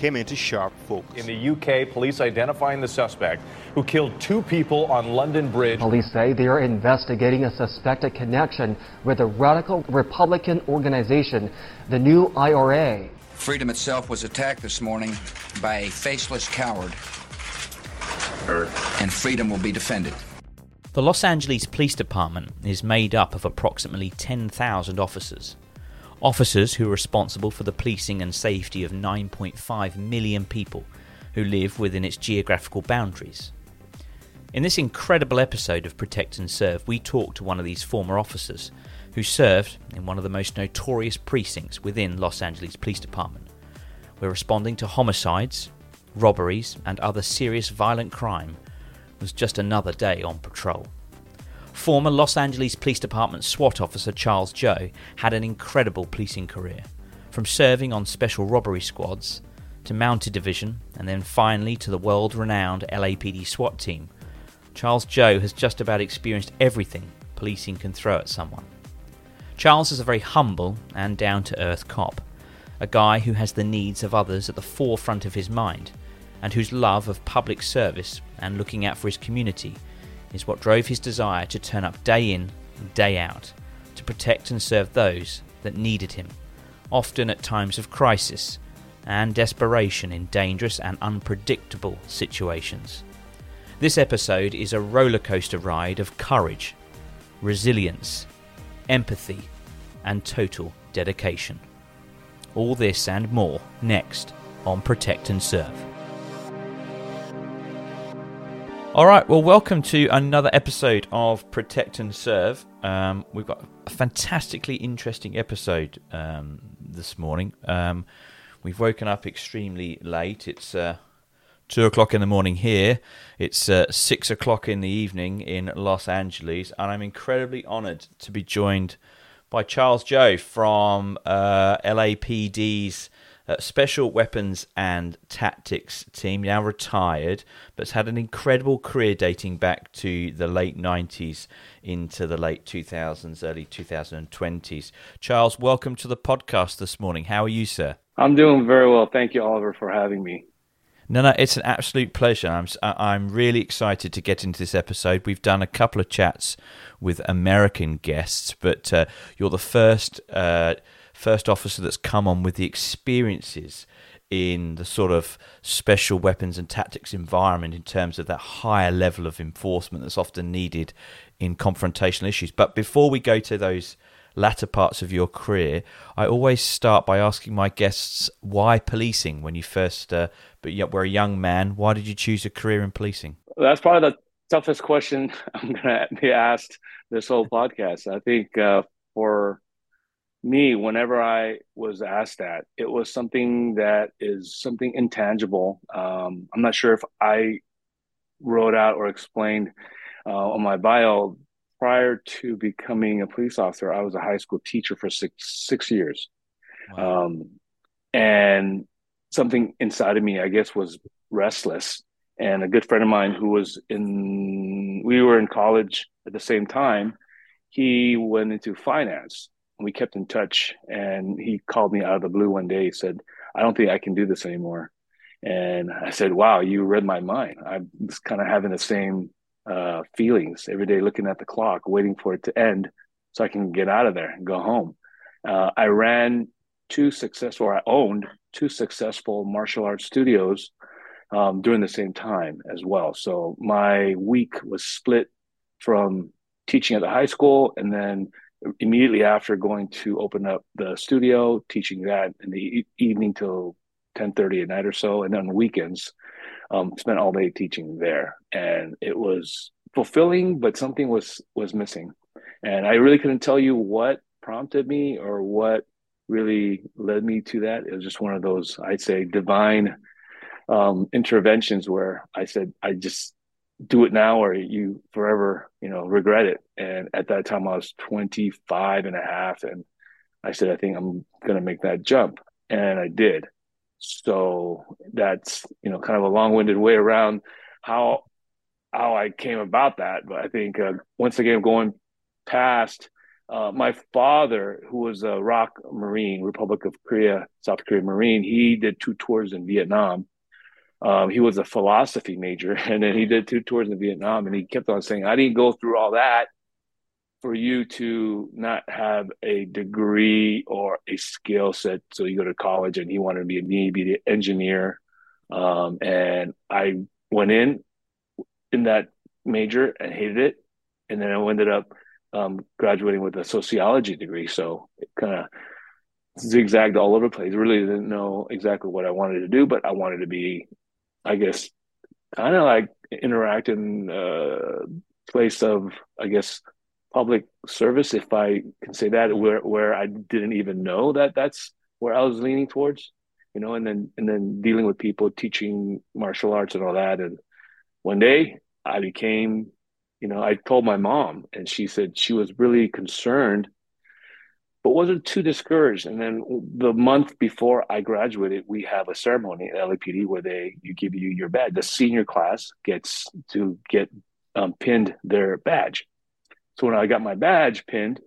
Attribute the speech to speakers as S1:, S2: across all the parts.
S1: came into sharp focus.
S2: In the UK, police identifying the suspect who killed two people on London Bridge.
S3: Police say they are investigating a suspected connection with a radical Republican organization, the New IRA.
S4: Freedom itself was attacked this morning by a faceless coward. And freedom will be defended.
S5: The Los Angeles Police Department is made up of approximately 10,000 officers. Officers who are responsible for the policing and safety of 9.5 million people who live within its geographical boundaries. In this incredible episode of Protect and Serve, we talk to one of these former officers who served in one of the most notorious precincts within Los Angeles Police Department. We're responding to homicides, robberies, and other serious violent crime was just another day on patrol. Former Los Angeles Police Department SWAT officer Charles Joh had an incredible policing career, from serving on special robbery squads to Mounted Division and then finally to the world renowned LAPD SWAT team. Charles Joh has just about experienced everything policing can throw at someone. Charles is a very humble and down to earth cop, a guy who has the needs of others at the forefront of his mind, and whose love of public service and looking out for his community is what drove his desire to turn up day in and day out to protect and serve those that needed him, often at times of crisis and desperation in dangerous and unpredictable situations. This episode is a rollercoaster ride of courage, resilience, empathy, and total dedication. All this and more next on Protect and Serve. All right, well, welcome to another episode of Protect and Serve. Um, we've got a fantastically interesting episode um, this morning. Um, we've woken up extremely late. It's uh, two o'clock in the morning here. It's uh, six o'clock in the evening in Los Angeles, and I'm incredibly honoured to be joined by Charles Joh from uh, LAPD's uh, Special Weapons and Tactics team, now retired, but has had an incredible career dating back to the late 90s into the late 2000s, early 2020s. Charles, welcome to the podcast this morning. How are you, sir?
S6: I'm doing very well. Thank you, Oliver, for having me.
S5: No, no, it's an absolute pleasure. I'm I'm really excited to get into this episode. We've done a couple of chats with American guests, but uh, you're the first uh, first officer that's come on with the experiences in the sort of special weapons and tactics environment in terms of that higher level of enforcement that's often needed in confrontational issues. But before we go to those latter parts of your career, I always start by asking my guests why policing. When you first, uh, but yet were a young man, why did you choose a career in policing?
S6: That's probably the toughest question I'm going to be asked this whole podcast. I think uh, for me, whenever I was asked that, it was something that is something intangible. Um, I'm not sure if I wrote out or explained uh, on my bio prior to becoming a police officer, I was a high school teacher for six six years, wow. um, and something inside of me, I guess, was restless. And a good friend of mine who was in, we were in college at the same time. He went into finance. We kept in touch, and he called me out of the blue one day. He said, "I don't think I can do this anymore." And I said, "Wow, you read my mind." I was kind of having the same uh, feelings every day, looking at the clock, waiting for it to end so I can get out of there and go home. Uh, I ran two successful, I owned two successful martial arts studios um, during the same time as well. So my week was split from teaching at the high school and then immediately after going to open up the studio, teaching that in the e- evening till 10:30 at night or so, and then on weekends um, spent all day teaching there, and it was fulfilling, but something was was missing, and I really couldn't tell you what prompted me or what really led me to that. It was just one of those, I'd say, divine um, interventions where I said, I just do it now or you forever, you know, regret it. And at that time I was 25 and a half. And I said, I think I'm going to make that jump. And I did. So that's you know kind of a long-winded way around how how I came about that. But I think uh, once again going past uh, my father, who was a ROK Marine, Republic of Korea, South Korea Marine, he did two tours in Vietnam. Um, he was a philosophy major, and then he did two tours in Vietnam, and he kept on saying, "I didn't go through all that for you to not have a degree or a skill set. So you go to college and he wanted to be a Navy engineer. Um, and I went in in that major and hated it. And then I ended up um, graduating with a sociology degree. So it kind of zigzagged all over the place. Really didn't know exactly what I wanted to do, but I wanted to be, I guess, kind of like interact in uh, place of, I guess, public service, if I can say that, where where I didn't even know that that's where I was leaning towards, you know, and then and then dealing with people, teaching martial arts and all that. And one day I became, you know, I told my mom, and she said she was really concerned, but wasn't too discouraged. And then the month before I graduated, we have a ceremony at LAPD where they you give you your badge. The senior class gets to get um, pinned their badge so when I got my badge pinned,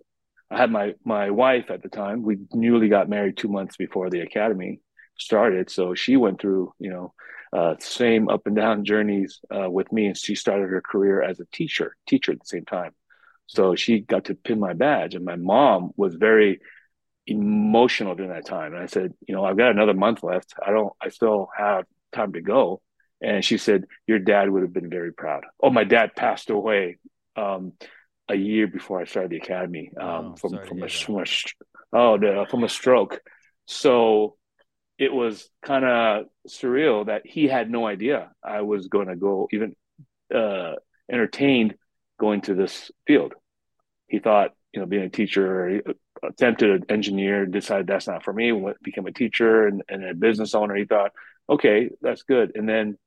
S6: I had my my wife at the time. We newly got married two months before the academy started, so she went through you know uh, same up and down journeys uh, with me, and she started her career as a teacher teacher at the same time. So she got to pin my badge, and my mom was very emotional during that time. And I said, you know, I've got another month left. I don't. I still have time to go. And she said, your dad would have been very proud. Oh, my dad passed away um, a year before I started the academy um, oh, from from a, from a, oh from a stroke. So it was kind of surreal that he had no idea I was going to go even uh, entertained going to this field. He thought you know being a teacher, attempted an engineer, decided that's not for me. Went, became a teacher and, and a business owner. He thought, okay, that's good. And then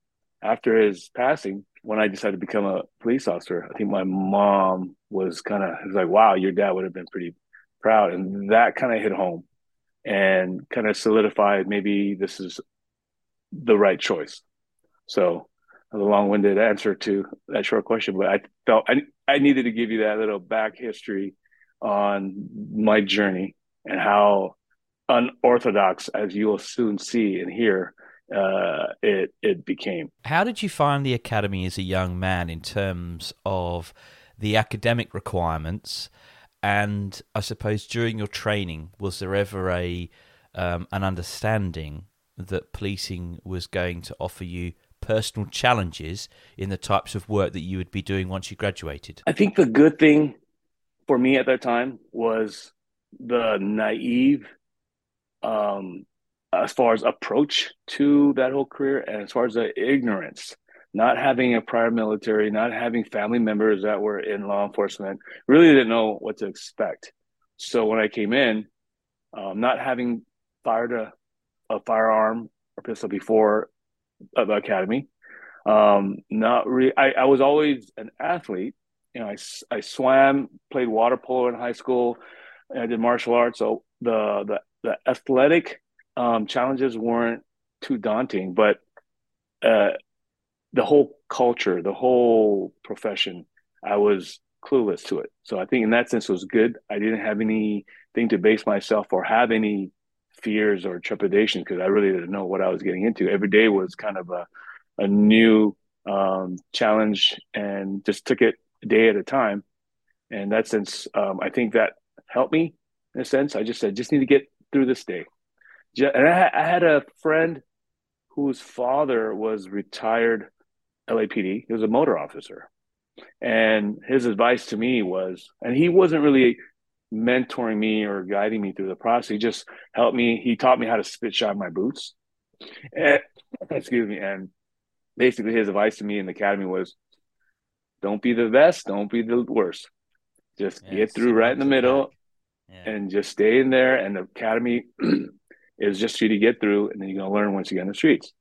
S6: after his passing, when I decided to become a police officer, I think my mom was kind of was like, "Wow, your dad would have been pretty proud," and that kind of hit home and kind of solidified maybe this is the right choice. So, a long-winded answer to that short question, but I felt I I needed to give you that little back history on my journey and how unorthodox, as you will soon see and hear, uh, it it became.
S5: How did you find the academy as a young man in terms of the academic requirements? And I suppose during your training, was there ever a um, an understanding that policing was going to offer you personal challenges in the types of work that you would be doing once you graduated?
S6: I think the good thing for me at that time was the naive um, as far as approach to that whole career and as far as the ignorance not having a prior military not having family members that were in law enforcement really didn't know what to expect so when i came in um, not having fired a, a firearm or pistol before the academy um, not really I, I was always an athlete you know I, I swam played water polo in high school I did martial arts so the the the athletic um, challenges weren't too daunting, but uh, the whole culture, the whole profession, I was clueless to it. So I think in that sense it was good. I didn't have anything to base myself or have any fears or trepidation because I really didn't know what I was getting into. Every day was kind of a a new um, challenge and just took it day at a time. And that sense, um, I think that helped me in a sense. I just said, just need to get through this day and I, I had a friend whose father was retired LAPD. He was a motor officer, and his advice to me was, and he wasn't really mentoring me or guiding me through the process. He just helped me. He taught me how to spit shine my boots. And, excuse me. And basically, his advice to me in the academy was, "Don't be the best. Don't be the worst. Just yeah, get through right in the middle, yeah. and just stay in there." And the academy is just for you to get through, and then you're going to learn once you get in the streets.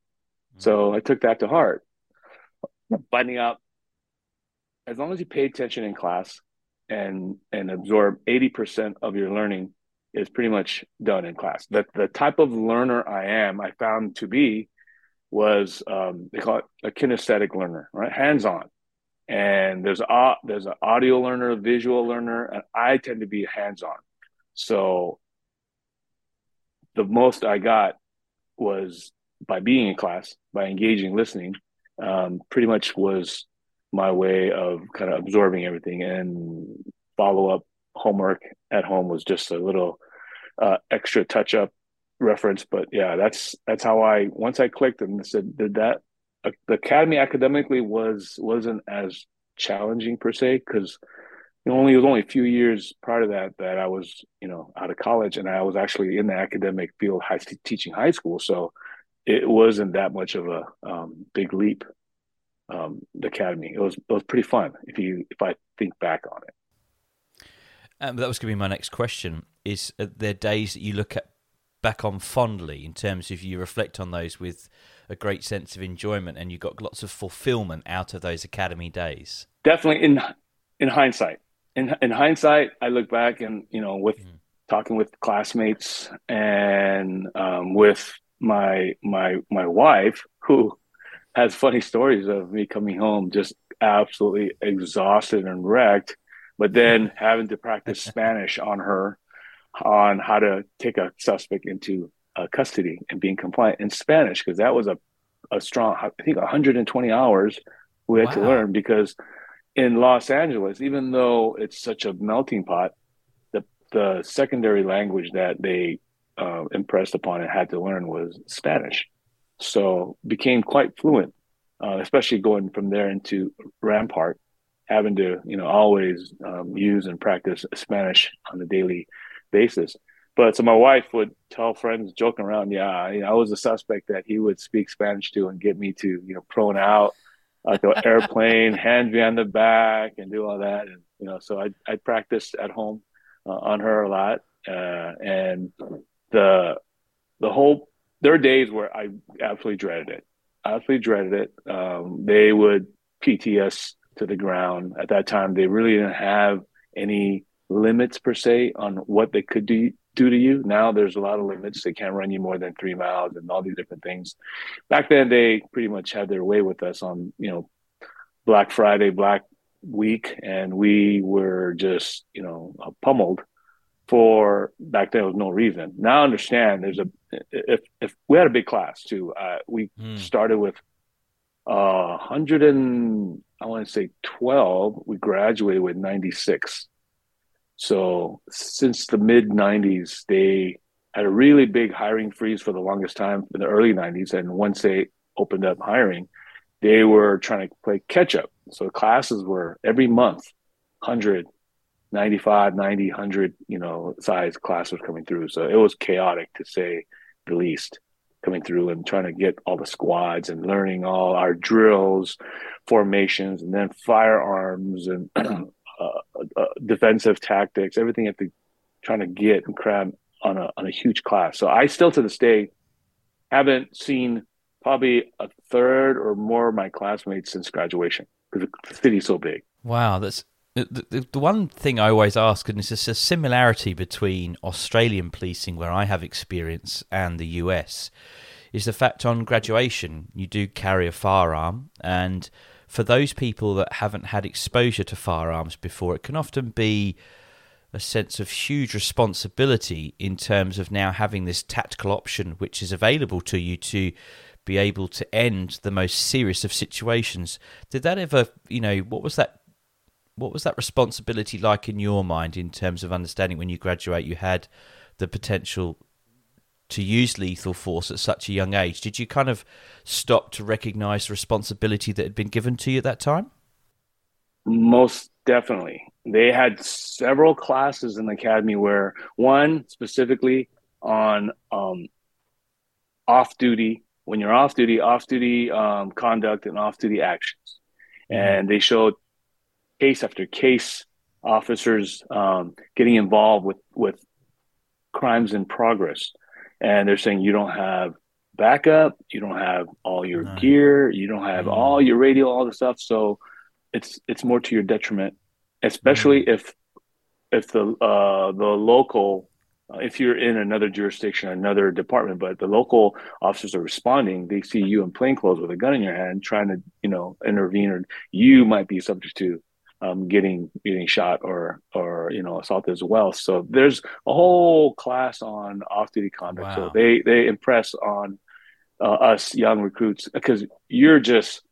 S6: Mm-hmm. So I took that to heart. Finding out as long as you pay attention in class and and absorb 80% of your learning is pretty much done in class. The the type of learner I am, I found to be was um, they call it a kinesthetic learner, right? Hands on. And there's a there's an audio learner, a visual learner, and I tend to be hands on. So the most I got was by being in class, by engaging, listening. Um, pretty much was my way of kind of absorbing everything and follow up homework at home was just a little uh, extra touch up reference. But yeah, that's that's how I once I clicked and said did that. Uh, the academy academically was wasn't as challenging per se because only it was only a few years prior to that that I was you know out of college and I was actually in the academic field high, teaching high school so it wasn't that much of a um, big leap um, the academy. It was it was pretty fun if you if I think back on it.
S5: Um, that was going to be my next question is there days that you look at back on fondly in terms of you reflect on those with a great sense of enjoyment and you got lots of fulfillment out of those academy days?
S6: Definitely in in hindsight. In in hindsight, I look back and you know, with mm. talking with classmates and um, with my my my wife, who has funny stories of me coming home just absolutely exhausted and wrecked, but then having to practice Spanish on her on how to take a suspect into uh, custody and being compliant in Spanish because that was a a strong I think 120 hours we had wow. to learn because in Los Angeles, even though it's such a melting pot, the the secondary language that they uh, impressed upon and had to learn was Spanish. So became quite fluent, uh, especially going from there into Rampart, having to you know always um, use and practice Spanish on a daily basis. But so my wife would tell friends, joking around, yeah, I was a suspect that he would speak Spanish to and get me to you know prone out like an airplane, hands behind the back, and do all that. And you know, so I I practiced at home uh, on her a lot, uh, and the the whole there are days where I absolutely dreaded it. Absolutely dreaded it. Um, they would PTS to the ground. At that time, they really didn't have any limits per se on what they could do do to you. Now there's a lot of limits. They can't run you more than three miles and all these different things. Back then, they pretty much had their way with us on, you know, Black Friday, Black Week, and we were just, you know, pummeled for back then was no reason. Now I understand there's a if if we had a big class too. Uh, we mm. started with uh, hundred and I want to say twelve. We graduated with ninety six. So since the mid 90s, they had a really big hiring freeze for the longest time in the early 90s. And once they opened up hiring, they were trying to play catch up. So classes were every month, 100, 95, 90, 100, you know, size class was coming through. So it was chaotic to say the least coming through and trying to get all the squads and learning all our drills, formations, and then firearms and uh, uh, defensive tactics, everything at the trying to get and cram on a on a huge class. So I still to this day haven't seen probably a third or more of my classmates since graduation because the city's so big.
S5: Wow, that's the, the, the, one thing I always ask, and it's a similarity between Australian policing, where I have experience, and the US, is the fact on graduation you do carry a firearm, and for those people that haven't had exposure to firearms before, it can often be a sense of huge responsibility in terms of now having this tactical option which is available to you to be able to end the most serious of situations. Did that ever, you know, what was that what was that responsibility like in your mind in terms of understanding when you graduate you had the potential to use lethal force at such a young age? Did you kind of stop to recognize the responsibility that had been given to you at that time?
S6: Most definitely. They had several classes in the academy where one specifically on um, off duty when you're off duty off duty um, conduct and off duty actions. Mm-hmm. and they showed case after case, officers um, getting involved with with crimes in progress, and they're saying you don't have backup, you don't have all your right. gear, you don't have mm. all your radio, all the stuff. So it's it's more to your detriment, especially mm. if if the uh, the local uh, if you're in another jurisdiction, another department, but the local officers are responding, they see you in plainclothes with a gun in your hand, trying to, you know, intervene, or you might be subject to um, getting getting shot or or you know assaulted as well. So there's a whole class on off duty conduct. Wow. So they they impress on uh, us young recruits because you're just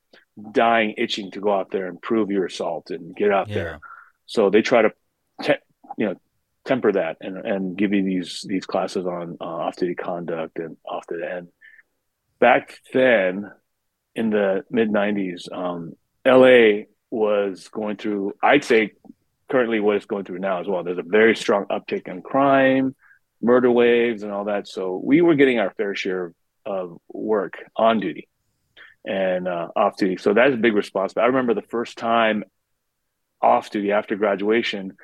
S6: dying itching to go out there and prove your assault and get out yeah. there. So they try to te- you know temper that and and give you these these classes on uh, off duty conduct and off the end. Back then, in the mid '90s, um, LA was going through, I'd say currently what it's going through now as well. There's a very strong uptick in crime, murder waves, and all that. So we were getting our fair share of work on duty and uh, off duty. So that's a big responsibility. I remember the first time off duty after graduation,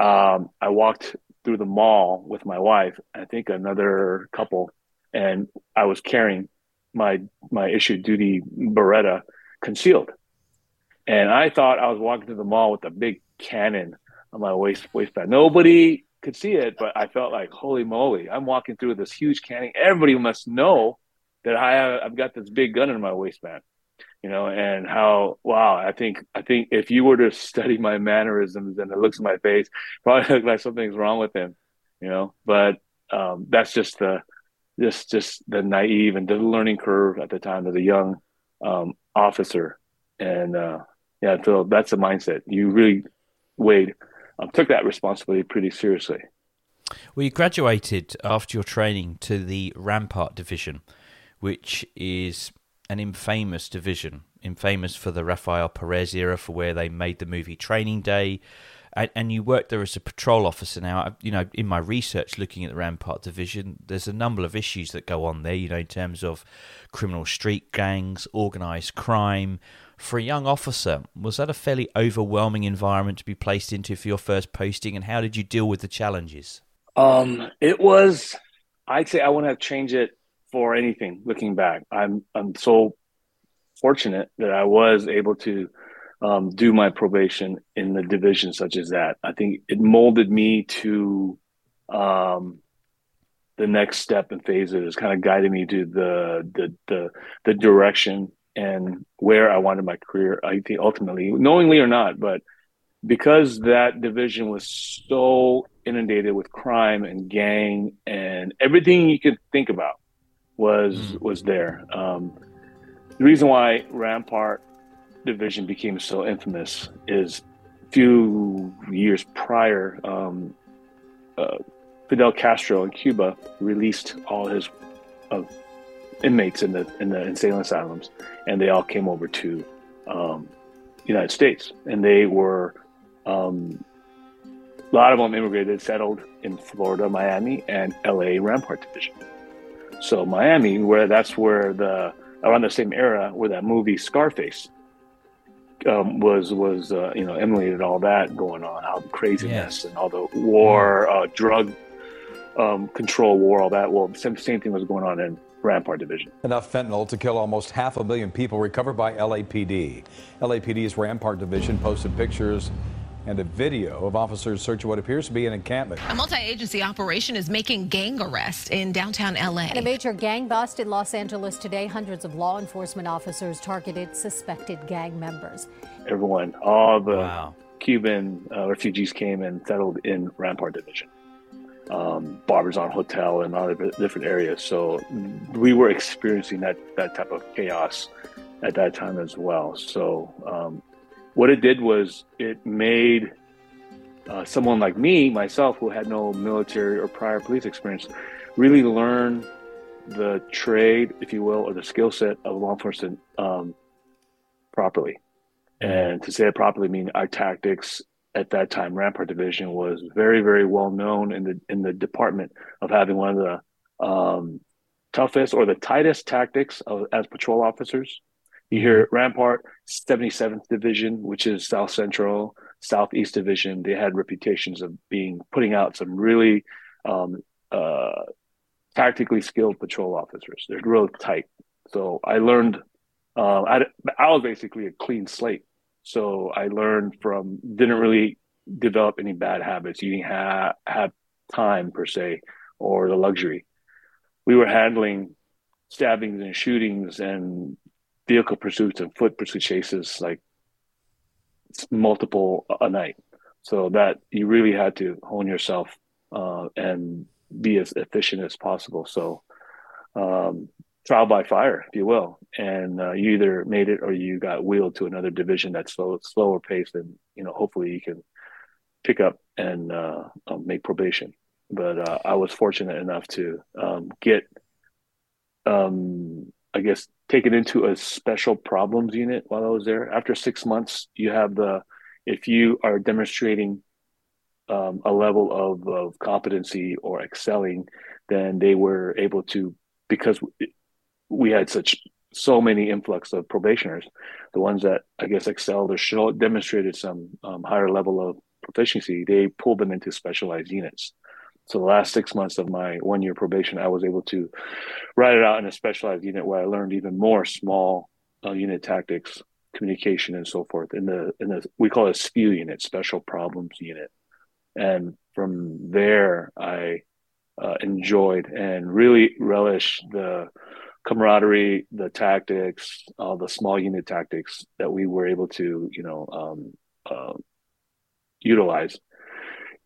S6: um, I walked through the mall with my wife, I think another couple, and I was carrying my my issued duty Beretta concealed. And I thought I was walking through the mall with a big cannon on my waist waistband. Nobody could see it, but I felt like, holy moly, I'm walking through this huge cannon. Everybody must know that I have, I've got this big gun in my waistband, you know, and how, wow, I think, I think if you were to study my mannerisms and the looks of my face, probably look like something's wrong with him, you know, but um, that's just the, just, just the naive and the learning curve at the time as a young um, officer. And, uh, yeah, so that's the mindset. You really, Wade, um, took that responsibility pretty seriously.
S5: Well, you graduated after your training to the Rampart Division, which is an infamous division, infamous for the Rafael Perez era, for where they made the movie Training Day. And, and you worked there as a patrol officer. Now, you know, in my research looking at the Rampart Division, there's a number of issues that go on there, you know, in terms of criminal street gangs, organized crime, for a young officer, was that a fairly overwhelming environment to be placed into for your first posting? And how did you deal with the challenges?
S6: Um, it was, I'd say I wouldn't have changed it for anything looking back. I'm, I'm so fortunate that I was able to um, do my probation in the division such as that. I think it molded me to um, the next step and phases, kind of guided me to the the the, the direction and where I wanted my career. I think ultimately, knowingly or not, but because that division was so inundated with crime and gang and everything you could think about was mm. was there. Um, the reason why Rampart division became so infamous is a few years prior, um, uh, Fidel Castro in Cuba released all his uh, inmates in the in the insane asylums, and they all came over to um, United States, and they were um, a lot of them immigrated, settled in Florida, Miami, and LA Rampart Division. So Miami, where that's where the around the same era where that movie Scarface um, was was uh, you know emulated all that going on, all the craziness yes. and all the war, uh, drug um, control war, all that. Well, same same thing was going on in Rampart Division.
S2: Enough fentanyl to kill almost half a million people recovered by LAPD. LAPD's Rampart Division posted pictures and a video of officers searching what appears to be an encampment.
S7: A multi-agency operation is making gang arrests in downtown LA.
S8: And a major gang bust in Los Angeles today. Hundreds of law enforcement officers targeted suspected gang members.
S6: Everyone, all the wow. Cuban uh, refugees came and settled in Rampart Division. Um, Barbizon Hotel and other different areas. So we were experiencing that, that type of chaos at that time as well. So um, what it did was it made uh, someone like me, myself, who had no military or prior police experience, really learn the trade, if you will, or the skill set of law enforcement um, properly. And to say it properly, mean our tactics at that time, Rampart Division was very, very well known in the in the department of having one of the um, toughest or the tightest tactics of, as patrol officers you hear Rampart, 77th Division, which is South Central, Southeast Division. They had reputations of being putting out some really um, uh, tactically skilled patrol officers. They're real tight. So I learned. Uh, I, I was basically a clean slate. So I learned from didn't really develop any bad habits. You didn't have have time per se or the luxury. We were handling stabbings and shootings and vehicle pursuits and foot pursuit chases like multiple a night. So that you really had to hone yourself uh, and be as efficient as possible. So um, trial by fire, if you will, and uh, you either made it or you got wheeled to another division that's slow, slower paced, and you know hopefully you can pick up and uh, um, make probation. But uh, I was fortunate enough to um, get, um, I guess, taken into a special problems unit while I was there. After six months, you have the if you are demonstrating um, a level of, of competency or excelling, then they were able to because we had such so many influx of probationers, the ones that I guess excelled or demonstrated some um, higher level of proficiency, they pulled them into specialized units. So the last six months of my one year probation, I was able to write it out in a specialized unit where I learned even more small uh, unit tactics, communication, and so forth. In the in the we call it a SPU unit, Special Problems Unit, and from there I uh, enjoyed and really relished the camaraderie, the tactics, all the small unit tactics that we were able to, you know, um, uh, utilize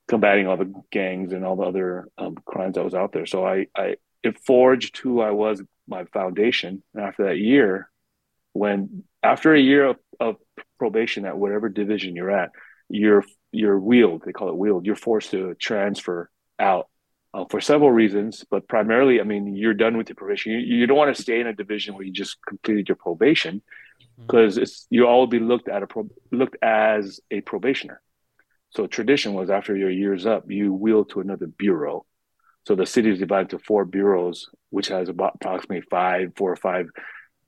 S6: combating all the gangs and all the other um, crimes that was out there. So I, I it forged who I was, my foundation. And after that year, when after a year of, of probation at whatever division you're at, you're you're wheeled. They call it wheeled. You're forced to transfer out uh, for several reasons, but primarily, I mean, you're done with your probation. You, you don't want to stay in a division where you just completed your probation because mm-hmm. it's you all be looked at a pro, looked as a probationer. So tradition was after your year's up, you wheel to another bureau. So the city is divided to four bureaus, which has about approximately five, four or five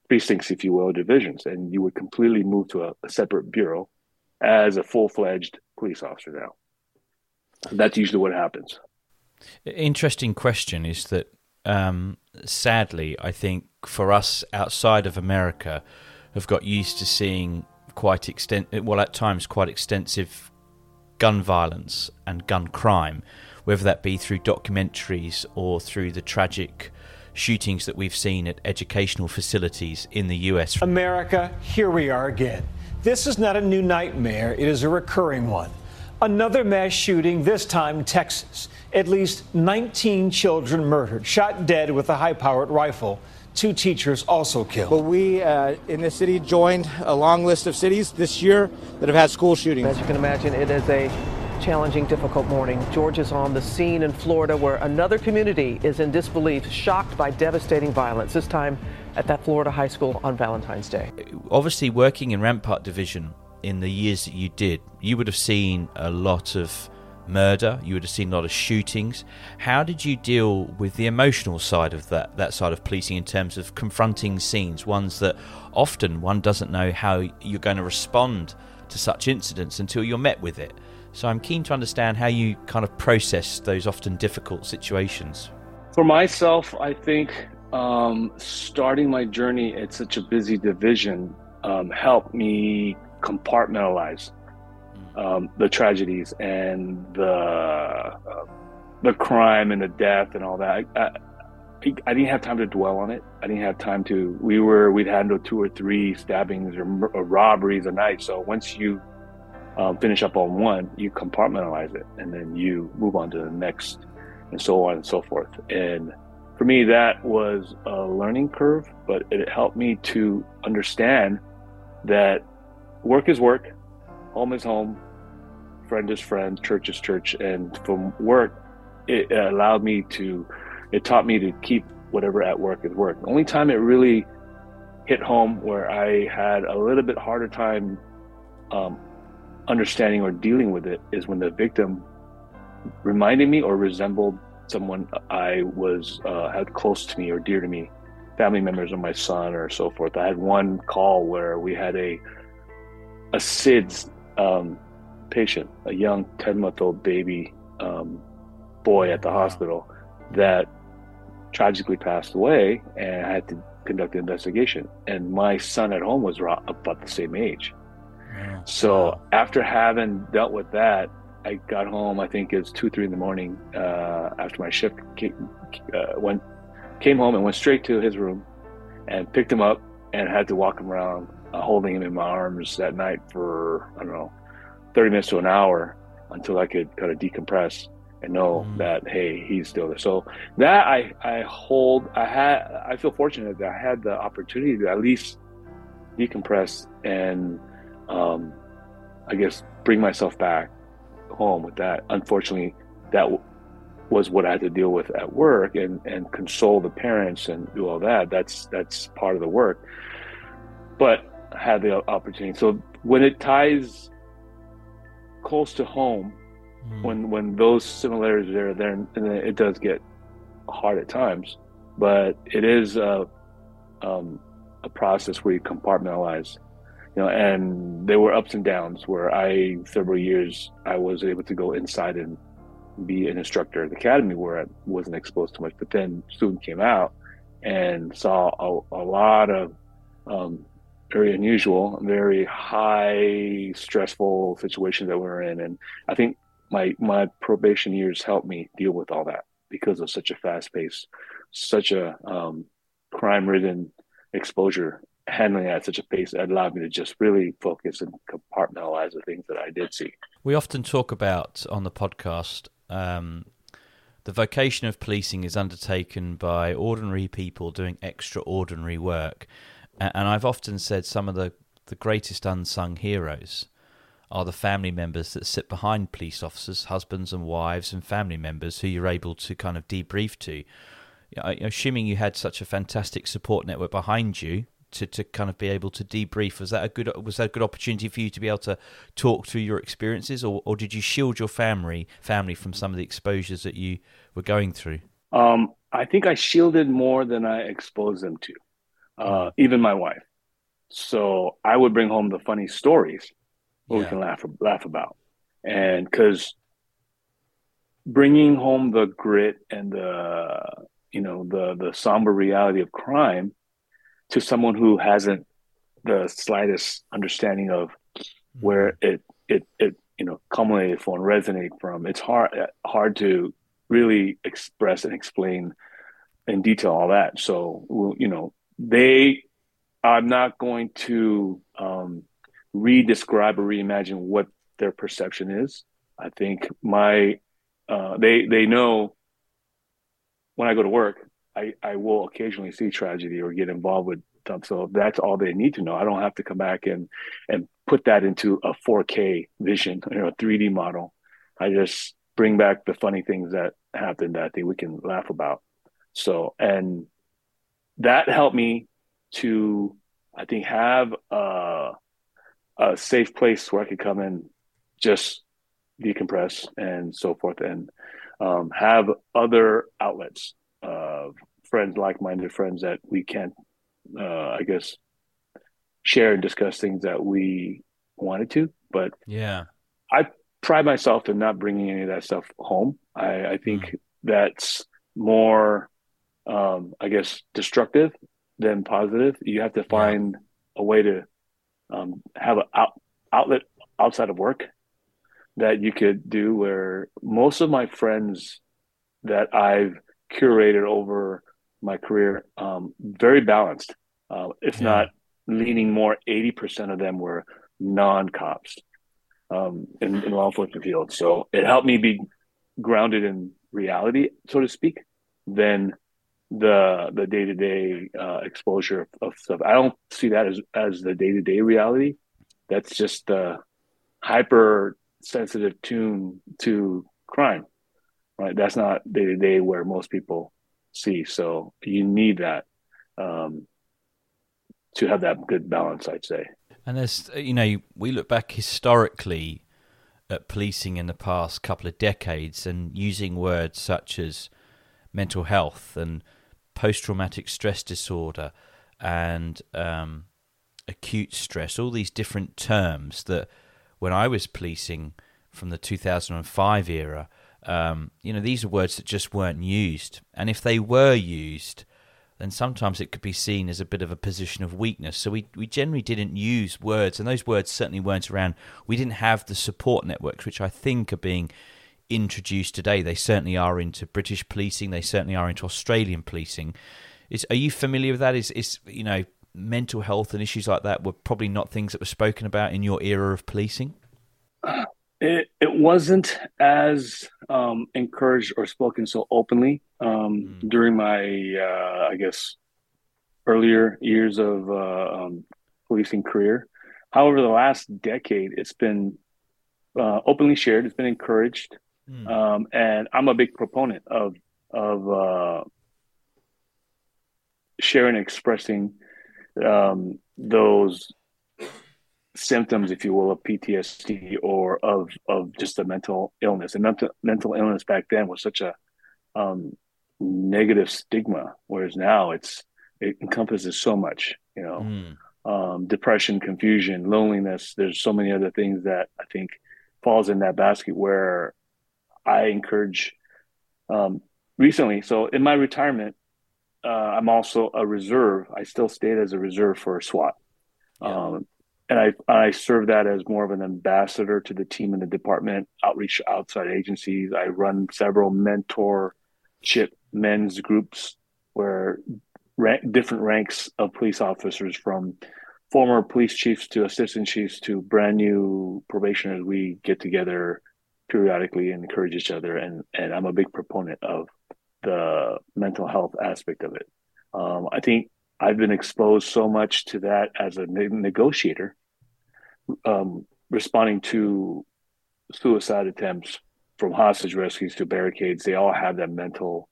S6: precincts, if you will, divisions, and you would completely move to a, a separate bureau as a full-fledged police officer now. That's usually what happens.
S5: Interesting question is that um, sadly, I think for us outside of America, have got used to seeing quite extent well at times quite extensive gun violence and gun crime, whether that be through documentaries or through the tragic shootings that we've seen at educational facilities in the US.
S9: America, here we are again. This is not a new nightmare, it is a recurring one. Another mass shooting, this time Texas. At least 19 children murdered, shot dead with a high powered rifle. Two teachers also killed.
S10: But we uh, in the city joined a long list of cities this year that have had school shootings.
S11: As you can imagine, it is a challenging, difficult morning. George is on the scene in Florida where another community is in disbelief, shocked by devastating violence, this time at that Florida high school on Valentine's Day.
S5: Obviously, working in Rampart Division in the years that you did, you would have seen a lot of murder. You would have seen a lot of shootings. How did you deal with the emotional side of that that side of policing in terms of confronting scenes, ones that often one doesn't know how you're going to respond to such incidents until you're met with it. So I'm keen to understand how you kind of process those often difficult situations.
S6: For myself, I think um, starting my journey at such a busy division um, helped me compartmentalize um, the tragedies and the uh, the crime and the death and all that. I, I, I, didn't have time to dwell on it. I didn't have time to. We were we'd handled two or three stabbings or, or robberies a night. So once you um, finish up on one, you compartmentalize it, and then you move on to the next, and so on and so forth. And for me, that was a learning curve, but it helped me to understand that work is work, home is home, friend is friend, church is church, and from work, it allowed me to, it taught me to keep whatever at work is work. The only time it really hit home where I had a little bit harder time um, understanding or dealing with it is when the victim reminded me or resembled someone I was uh, had close to me or dear to me, family members of my son or so forth. I had one call where we had a a SIDS um, patient, a young 10 month old baby um, boy at the hospital that tragically passed away and I had to conduct an investigation. And my son at home was about the same age. So after having dealt with that, I got home. I think it's two, three in the morning uh, after my shift. Came, uh, went, came home and went straight to his room, and picked him up and had to walk him around, holding him in my arms that night for I don't know 30 minutes to an hour until I could kind of decompress and know mm. that hey he's still there. So that I I hold I had I feel fortunate that I had the opportunity to at least decompress and um, I guess bring myself back home with that. Unfortunately that w- was what I had to deal with at work and and console the parents and do all that. That's that's part of the work. But had the opportunity so when it ties close to home mm. when when those similarities are there then it does get hard at times but it is a, um, a process where you compartmentalize you know and there were ups and downs where i several years i was able to go inside and be an instructor at the academy where i wasn't exposed to much but then student came out and saw a, a lot of um, very unusual, very high stressful situations that we were in. And I think my my probation years helped me deal with all that because of such a fast pace, such a um, crime ridden exposure. Handling at such a pace that allowed me to just really focus and compartmentalize the things that I did see.
S5: We often talk about on the podcast um, the vocation of policing is undertaken by ordinary people doing extraordinary work. And I've often said some of the, the greatest unsung heroes are the family members that sit behind police officers, husbands and wives, and family members who you're able to kind of debrief to. Assuming you had such a fantastic support network behind you to, to kind of be able to debrief, was that a good was that a good opportunity for you to be able to talk through your experiences, or, or did you shield your family family from some of the exposures that you were going through?
S6: Um, I think I shielded more than I exposed them to uh, even my wife. So I would bring home the funny stories yeah. we can laugh laugh about, and because bringing home the grit and the you know the the somber reality of crime to someone who hasn't the slightest understanding of where mm-hmm. it it it you know culminated from resonate from it's hard hard to really express and explain in detail all that so you know they I'm not going to um, re-describe or reimagine what their perception is. I think my uh, they they know when I go to work, I, I will occasionally see tragedy or get involved with stuff. So that's all they need to know. I don't have to come back and and put that into a 4K vision, know, a 3D model. I just bring back the funny things that happened that I think we can laugh about. So and that helped me to, I think, have a, a safe place where I could come and just decompress and so forth, and um, have other outlets of friends, like-minded friends that we can, uh, I guess, share and discuss things that we wanted to. But
S5: yeah,
S6: I pride myself in not bringing any of that stuff home. I, I think mm. that's more, um, I guess, destructive than positive. You have to find yeah. a way to um, have an out, outlet outside of work that you could do where most of my friends that I've curated over my career, um, very balanced, uh, if yeah. not leaning more, 80% of them were non cops um, in, in law enforcement field. So it helped me be grounded in reality, so to speak, than the the day to day exposure of, of, stuff. I don't see that as as the day to day reality. That's just the hyper sensitive tune to crime, right? That's not day to day where most people see. So you need that um, to have that good balance, I'd say.
S5: And there's, you know, we look back historically at policing in the past couple of decades and using words such as mental health and post traumatic stress disorder and um, acute stress, all these different terms that when I was policing from the 2005 era, um, you know, these are words that just weren't used. And if they were used, then sometimes it could be seen as a bit of a position of weakness. So we, we generally didn't use words, and those words certainly weren't around. We didn't have the support networks, which I think are being introduced today. They certainly are into British policing. They certainly are into Australian policing. Is are you familiar with that? Is is you know mental health and issues like that were probably not things that were spoken about in your era of policing?
S6: It it wasn't as um, encouraged or spoken so openly um, mm. during my uh, I guess earlier years of uh, um, policing career. However, the last decade, it's been uh, openly shared. It's been encouraged, mm. and I'm a big proponent of of uh, sharing, and expressing um, those symptoms, if you will, of PTSD or of of just a mental illness. And mental mental illness back then was such a um, negative stigma, whereas now it's it encompasses so much. You know, mm. um, depression, confusion, loneliness. There's so many other things that I think falls in that basket where I encourage. Um, recently, so in my retirement, uh, I'm also a reserve. I still stayed as a reserve for SWAT. Yeah. Um, and I, I serve that as more of an ambassador to the team in the department, outreach outside agencies. I run several mentorship men's groups where rank, different ranks of police officers from former police chiefs to assistant chiefs to brand new probationers, we get together periodically and encourage each other. And, and I'm a big proponent of the mental health aspect of it. Um, I think I've been exposed so much to that as a negotiator, um, responding to suicide attempts from hostage rescues to barricades. They all have that mental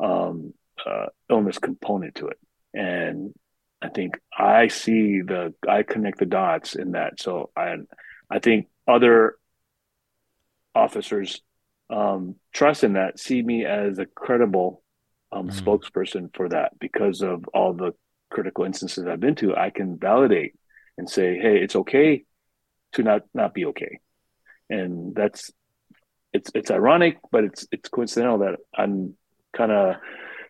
S6: um, uh, illness component to it, and I think I see the I connect the dots in that. So I I think other officers um, trust in that see me as a credible um, mm-hmm. spokesperson for that because of all the critical instances I've been to. I can validate and say, "Hey, it's okay to not not be okay," and that's it's it's ironic, but it's it's coincidental that I'm kind of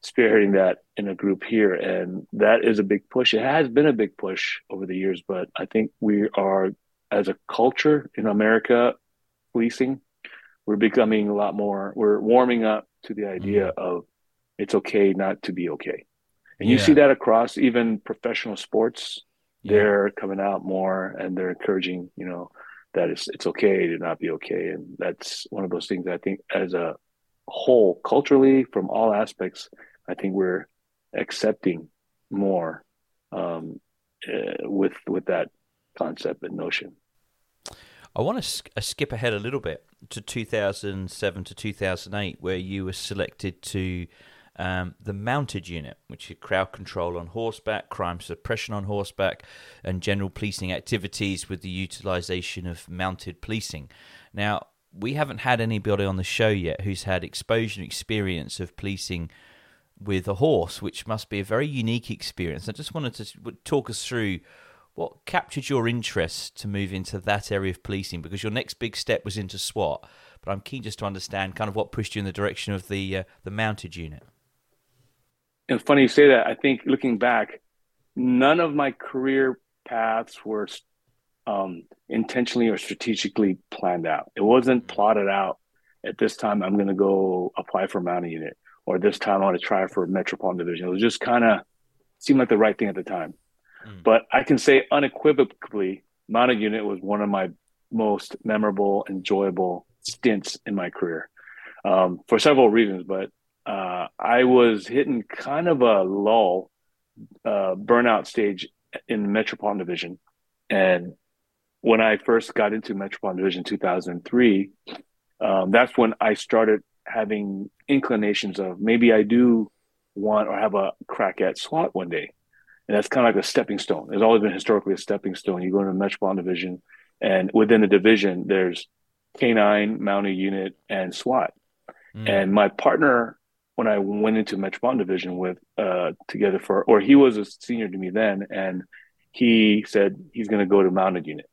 S6: spearheading that in a group here, and that is a big push. It has been a big push over the years, but I think we are as a culture in America policing we're becoming a lot more we're warming up to the idea mm. of it's okay not to be okay and yeah. you see that across even professional sports yeah. they're coming out more and they're encouraging you know that it's it's okay to not be okay and that's one of those things i think as a whole culturally from all aspects i think we're accepting more um, uh, with with that concept and notion
S5: I want to uh, skip ahead a little bit to 2007 to 2008, where you were selected to um, the mounted unit, which is crowd control on horseback, crime suppression on horseback, and general policing activities with the utilization of mounted policing. Now, we haven't had anybody on the show yet who's had exposure and experience of policing with a horse, which must be a very unique experience. I just wanted to talk us through what captured your interest to move into that area of policing because your next big step was into SWAT. But I'm keen just to understand kind of what pushed you in the direction of the uh, the mounted unit.
S6: And funny you say that. I think looking back, none of my career paths were um, intentionally or strategically planned out. It wasn't plotted out. At this time, I'm going to go apply for mounted unit, or this time I want to try for a Metropolitan Division. It was just kind of seemed like the right thing at the time. Mm. But I can say unequivocally, mounted unit was one of my most memorable, enjoyable stints in my career um, for several reasons. But uh, I was hitting kind of a lull, uh, burnout stage in the Metropolitan Division, and when I first got into Metropolitan Division 2003, um, that's when I started having inclinations of maybe I do want or have a crack at SWAT one day. And that's kind of like a stepping stone. It's always been historically a stepping stone. You go into the Metropolitan Division, and within the division, there's K9, Mounted Unit, and SWAT. Mm. And my partner, when I went into Metropolitan Division with uh, together for, or he was a senior to me then, and he said he's going to go to Mounted Unit.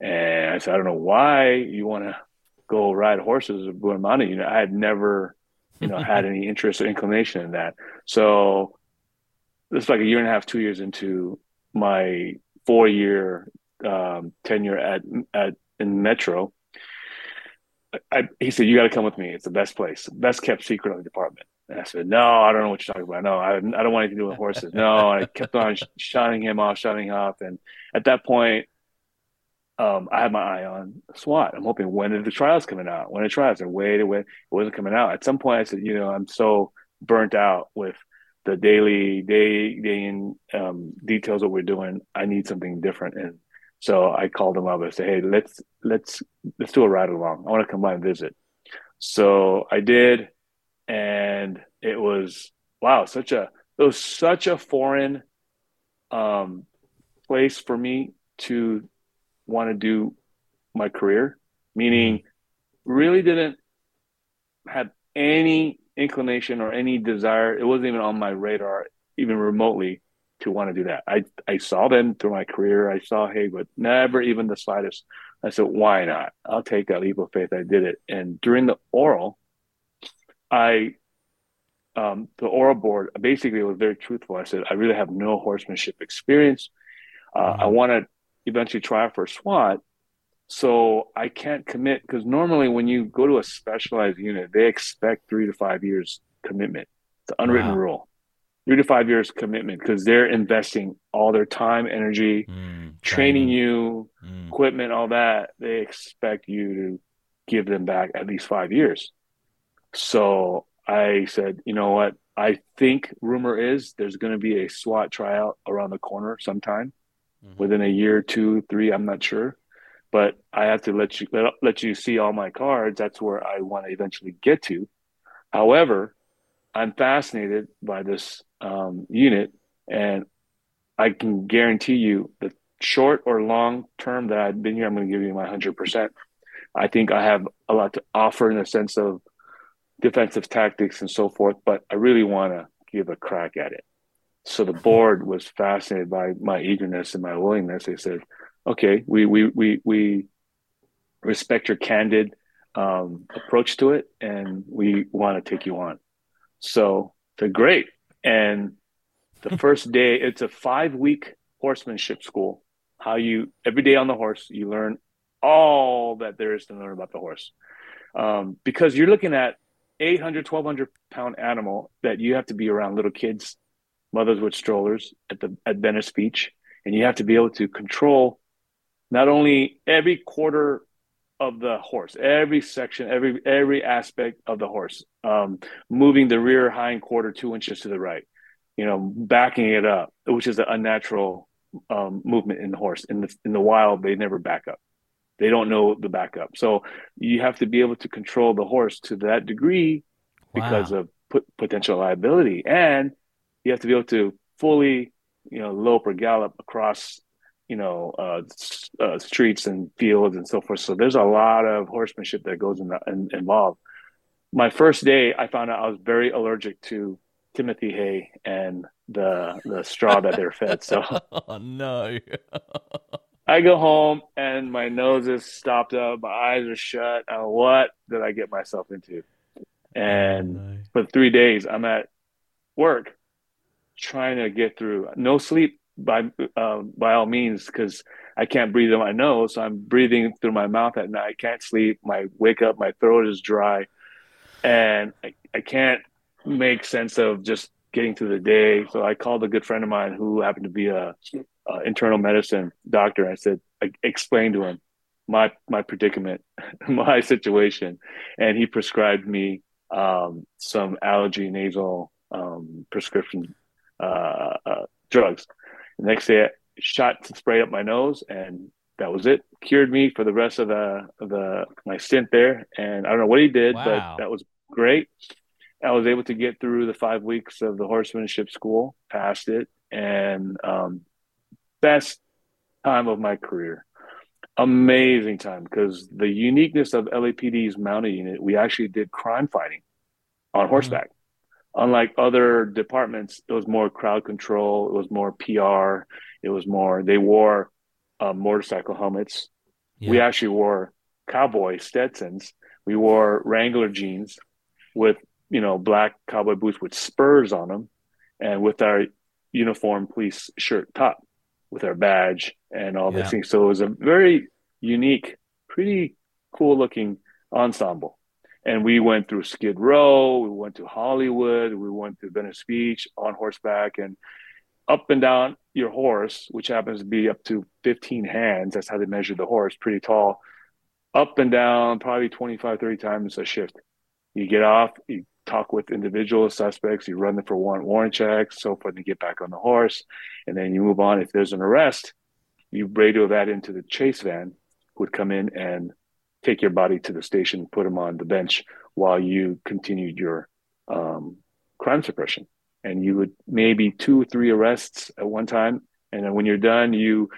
S6: And I said, I don't know why you want to go ride horses or go to mounted. You know, I had never, you know, had any interest or inclination in that. So this is like a year and a half, two years into my four year um, tenure at at in Metro. I, he said, "You got to come with me. It's the best place, best kept secret in the department." And I said, "No, I don't know what you're talking about. No, I, I don't want anything to do with horses. No." I kept on sh- him off, shutting him off, and at that point, um, I had my eye on SWAT. I'm hoping when are the trials coming out? When are the trials? And wait, wait, it wasn't coming out. At some point, I said, you know, I'm so burnt out with the daily, day, day in um, details of what we're doing. I need something different. And so I called them up and said, hey, let's let's let's do a ride along. I want to come by and visit. So I did, and it was wow, such a it was such a foreign um, place for me to want to do my career, meaning mm-hmm. really didn't have any inclination or any desire. It wasn't even on my radar, even remotely, to want to do that. I I saw them through my career. I saw hey, but never even the slightest. I said, why not? I'll take that leap of faith. I did it. And during the oral, I um, the oral board basically was very truthful. I said, I really have no horsemanship experience. Uh, mm-hmm. I want to eventually try for SWAT. So I can't commit because normally when you go to a specialized unit, they expect three to five years commitment. It's an unwritten wow. rule. Three to five years commitment because they're investing all their time, energy, mm, training you, mm. equipment, all that. They expect you to give them back at least five years. So I said, you know what? I think rumor is there's going to be a SWAT tryout around the corner sometime mm-hmm. within a year, two, three. I'm not sure, but I have to let you let, let you see all my cards. That's where I want to eventually get to. However, I'm fascinated by this um, unit, and I can guarantee you the short or long term that I've been here, I'm going to give you my hundred percent. I think I have a lot to offer in the sense of defensive tactics and so forth, but I really want to give a crack at it. So the board was fascinated by my eagerness and my willingness. They said, "Okay, we we we we respect your candid um, approach to it, and we want to take you on." So they're great. And the first day, it's a five week horsemanship school. How you every day on the horse, you learn all that there is to learn about the horse, um, because you're looking at 800, 1200 pound animal that you have to be around little kids mothers with strollers at the at Venice Beach, and you have to be able to control not only every quarter of the horse, every section, every every aspect of the horse, um, moving the rear hind quarter two inches to the right, you know, backing it up, which is an unnatural um, movement in the horse. In the in the wild, they never back up. They don't know the backup. So you have to be able to control the horse to that degree because wow. of potential liability and you have to be able to fully, you know, lope or gallop across you know, uh, uh, streets and fields and so forth. So there's a lot of horsemanship that goes in, the, in, involved. My first day, I found out I was very allergic to Timothy hay and the the straw that they're fed. So
S5: oh, no.
S6: I go home and my nose is stopped up, my eyes are shut. Uh, what did I get myself into? And oh, no. for three days, I'm at work trying to get through. No sleep by uh, by all means because I can't breathe in my nose. So I'm breathing through my mouth at night. I can't sleep. My wake up, my throat is dry, and I, I can't make sense of just getting through the day. So I called a good friend of mine who happened to be a uh, internal medicine doctor. I said, I explained to him my my predicament, my situation, and he prescribed me um, some allergy nasal um, prescription uh, uh, drugs. The next day, I shot some spray up my nose, and that was it. Cured me for the rest of the of the my stint there. And I don't know what he did, wow. but that was great. I was able to get through the five weeks of the horsemanship school, passed it, and um, best time of my career. Amazing time because the uniqueness of LAPD's mounted unit, we actually did crime fighting on mm-hmm. horseback. Unlike other departments, it was more crowd control, it was more PR, it was more, they wore uh, motorcycle helmets. Yeah. We actually wore cowboy Stetsons. We wore Wrangler jeans with, you know, black cowboy boots with spurs on them and with our uniform police shirt top with our badge and all yeah. these things. So it was a very unique, pretty cool looking ensemble. And we went through Skid Row, we went to Hollywood, we went to Venice Beach on horseback and up and down your horse, which happens to be up to 15 hands. That's how they measure the horse, pretty tall. Up and down, probably 25, 30 times a shift. You get off, you talk with individual suspects, you run them for warrant warrant checks, so forth, and get back on the horse, and then you move on. If there's an arrest, you radio that into the chase van, who would come in and take your body to the station, put them on the bench while you continued your um, crime suppression. And you would maybe two or three arrests at one time, and then when you're done, you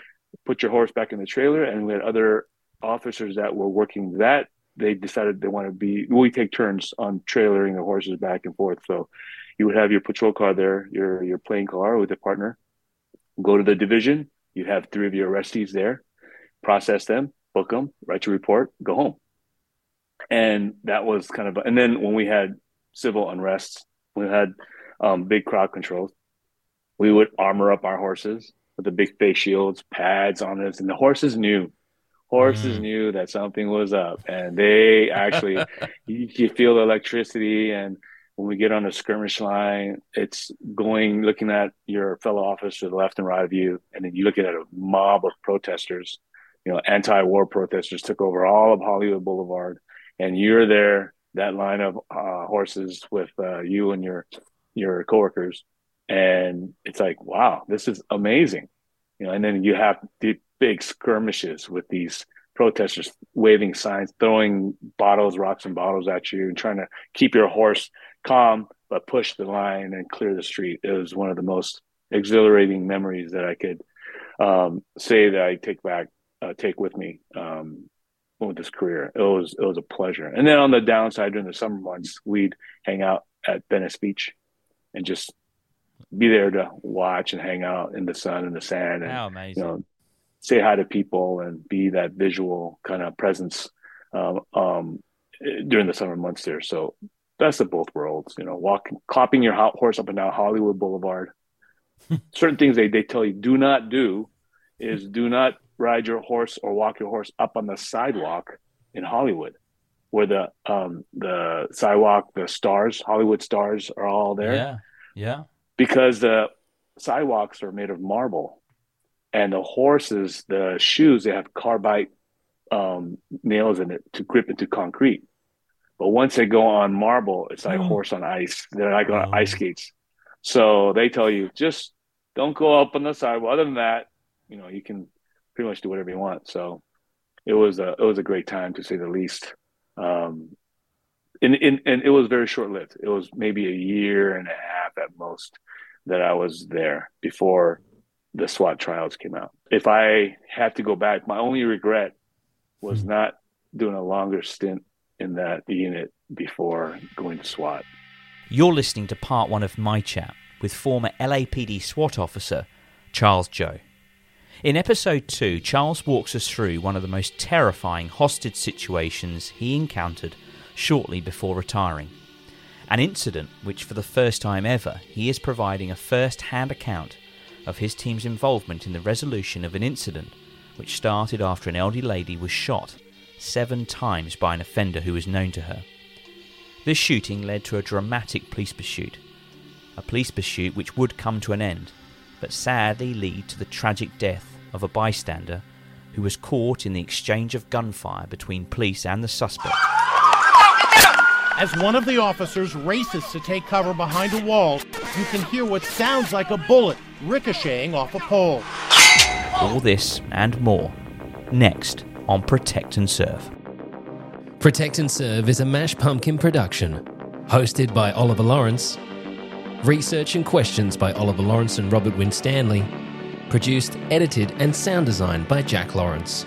S6: put your horse back in the trailer, and we had other officers that were working that. They decided they want to be we take turns on trailering the horses back and forth. So you would have your patrol car there your your plain car with a partner. Go to the division. You have three of your arrestees there. Process them book them write your report go home. And that was kind of and then when we had civil unrest we had um, big crowd controls we would armor up our horses with the big face shields pads on this, and the horses knew. Horses mm. knew that something was up and they actually you, you, feel the electricity and when we get on the skirmish line it's going looking at your fellow officer to the left and right of you and then you look at a mob of protesters you know anti-war protesters took over all of hollywood boulevard and you're there that line of uh, horses with uh, you and your your coworkers and it's like wow this is amazing you know and then you have the big skirmishes with these protesters waving signs, throwing bottles, rocks, and bottles at you, and trying to keep your horse calm but push the line and clear the street. It was one of the most exhilarating memories that I could um, say that I take back, uh, take with me um, with this career. It was it was a pleasure. And then on the downside, during the summer months, we'd hang out at Venice Beach and just be there to watch and hang out in the sun and the sand and you know say hi to people and be that visual kind of presence um, um, during the summer months there. So best of both worlds, you know, walking, clopping your horse up and down Hollywood Boulevard. Certain things they, they tell you do not do is do not ride your horse or walk your horse up on the sidewalk in Hollywood where the um the sidewalk the stars hollywood stars are all there
S5: yeah yeah
S6: because the sidewalks are made of marble and the horses, the shoes, they have carbide um, nails in it to grip into concrete. But once they go on marble, it's like oh. horse on ice. They're like on oh. ice skates. So they tell you just don't go up on the sidewalk. Other than that, you know, you can pretty much do whatever you want. So it was a it was a great time to say the least. Um, and, and, and it was very short lived. It was maybe a year and a half at most that I was there before the SWAT trials came out. If I had to go back, my only regret was
S12: Hmm.
S6: not doing a longer stint in that unit before going to SWAT.
S5: You're listening to part one of my chat with former LAPD SWAT officer Charles Joh. In episode two, Charles walks us through one of the most terrifying hostage situations he encountered shortly before retiring. An incident which, for the first time ever, he is providing a first hand account of his team's involvement in the resolution of an incident which started after an elderly lady was shot seven times by an offender who was known to her. This shooting led to a dramatic police pursuit, a police pursuit which would come to an end, but sadly lead to the tragic death of a bystander who was caught in the exchange of gunfire between police and the suspect.
S13: As one of the officers races to take cover behind a wall, you can hear what sounds like a bullet ricocheting off a pole.
S5: All this and more next on Protect and Serve.
S14: Protect and Serve is a Mash Pumpkin production, hosted by Oliver Lawrence, research and questions by Oliver Lawrence and Robert Winstanley, produced, edited, and sound designed by Jack Lawrence.